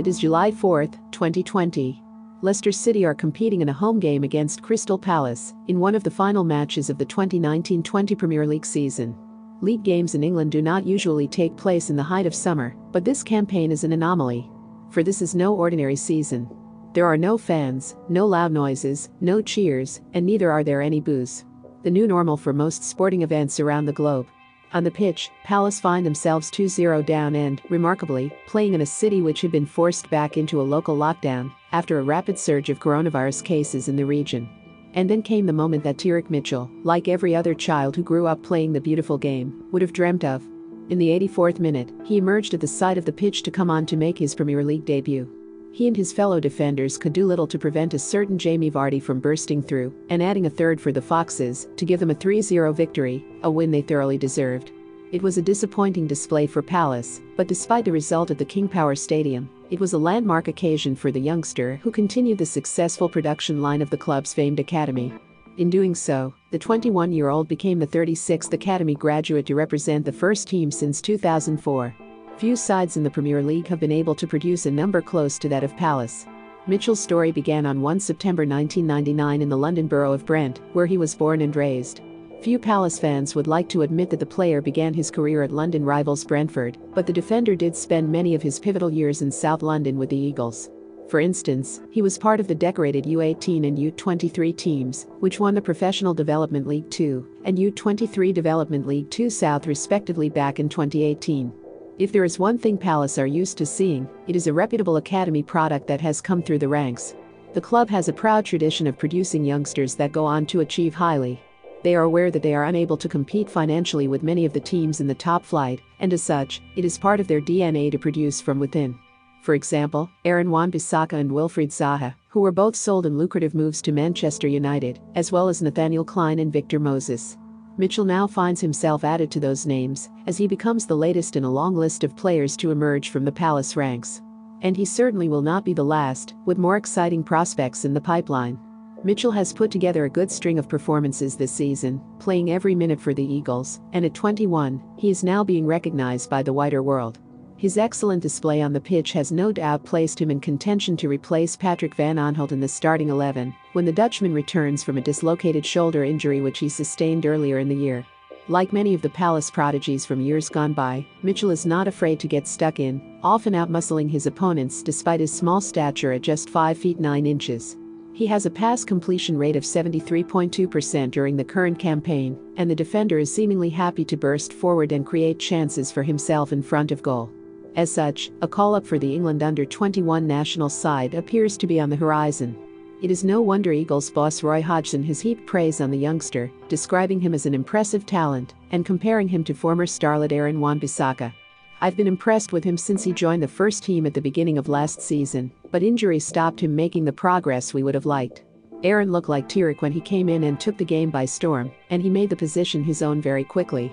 It is July 4, 2020. Leicester City are competing in a home game against Crystal Palace in one of the final matches of the 2019 20 Premier League season. League games in England do not usually take place in the height of summer, but this campaign is an anomaly. For this is no ordinary season. There are no fans, no loud noises, no cheers, and neither are there any boos. The new normal for most sporting events around the globe. On the pitch, Palace find themselves 2 0 down and, remarkably, playing in a city which had been forced back into a local lockdown after a rapid surge of coronavirus cases in the region. And then came the moment that Tyrick Mitchell, like every other child who grew up playing the beautiful game, would have dreamt of. In the 84th minute, he emerged at the side of the pitch to come on to make his Premier League debut. He and his fellow defenders could do little to prevent a certain Jamie Vardy from bursting through and adding a third for the Foxes to give them a 3 0 victory, a win they thoroughly deserved. It was a disappointing display for Palace, but despite the result at the King Power Stadium, it was a landmark occasion for the youngster who continued the successful production line of the club's famed academy. In doing so, the 21 year old became the 36th academy graduate to represent the first team since 2004. Few sides in the Premier League have been able to produce a number close to that of Palace. Mitchell's story began on 1 September 1999 in the London borough of Brent, where he was born and raised. Few Palace fans would like to admit that the player began his career at London rivals Brentford, but the defender did spend many of his pivotal years in South London with the Eagles. For instance, he was part of the decorated U18 and U23 teams, which won the Professional Development League 2 and U23 Development League 2 South respectively back in 2018. If there is one thing Palace are used to seeing, it is a reputable academy product that has come through the ranks. The club has a proud tradition of producing youngsters that go on to achieve highly. They are aware that they are unable to compete financially with many of the teams in the top flight, and as such, it is part of their DNA to produce from within. For example, Aaron Wan-Bissaka and Wilfried Zaha, who were both sold in lucrative moves to Manchester United, as well as Nathaniel Clyne and Victor Moses. Mitchell now finds himself added to those names as he becomes the latest in a long list of players to emerge from the Palace ranks. And he certainly will not be the last, with more exciting prospects in the pipeline. Mitchell has put together a good string of performances this season, playing every minute for the Eagles, and at 21, he is now being recognized by the wider world. His excellent display on the pitch has no doubt placed him in contention to replace Patrick Van Aanholt in the starting 11 when the Dutchman returns from a dislocated shoulder injury which he sustained earlier in the year. Like many of the Palace prodigies from years gone by, Mitchell is not afraid to get stuck in, often outmuscling his opponents despite his small stature at just 5 feet 9 inches. He has a pass completion rate of 73.2% during the current campaign, and the defender is seemingly happy to burst forward and create chances for himself in front of goal. As such, a call up for the England under 21 national side appears to be on the horizon. It is no wonder Eagles boss Roy Hodgson has heaped praise on the youngster, describing him as an impressive talent and comparing him to former starlet Aaron Wan-Bissaka. I've been impressed with him since he joined the first team at the beginning of last season, but injuries stopped him making the progress we would have liked. Aaron looked like Tyrick when he came in and took the game by storm, and he made the position his own very quickly.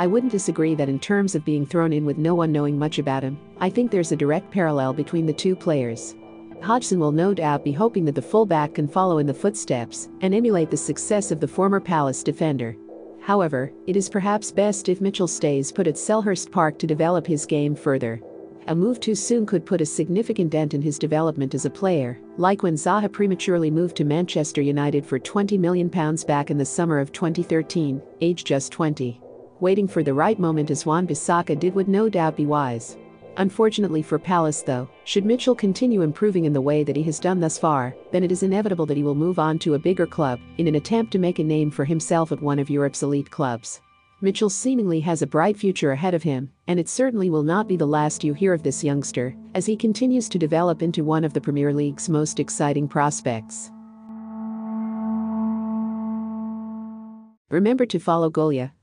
I wouldn't disagree that in terms of being thrown in with no one knowing much about him, I think there's a direct parallel between the two players. Hodgson will no doubt be hoping that the fullback can follow in the footsteps and emulate the success of the former Palace defender. However, it is perhaps best if Mitchell stays put at Selhurst Park to develop his game further. A move too soon could put a significant dent in his development as a player, like when Zaha prematurely moved to Manchester United for £20 million back in the summer of 2013, aged just 20. Waiting for the right moment as Wan-Bissaka did would no doubt be wise. Unfortunately for Palace though, should Mitchell continue improving in the way that he has done thus far, then it is inevitable that he will move on to a bigger club in an attempt to make a name for himself at one of Europe's elite clubs. Mitchell seemingly has a bright future ahead of him, and it certainly will not be the last you hear of this youngster as he continues to develop into one of the Premier League's most exciting prospects. Remember to follow Golia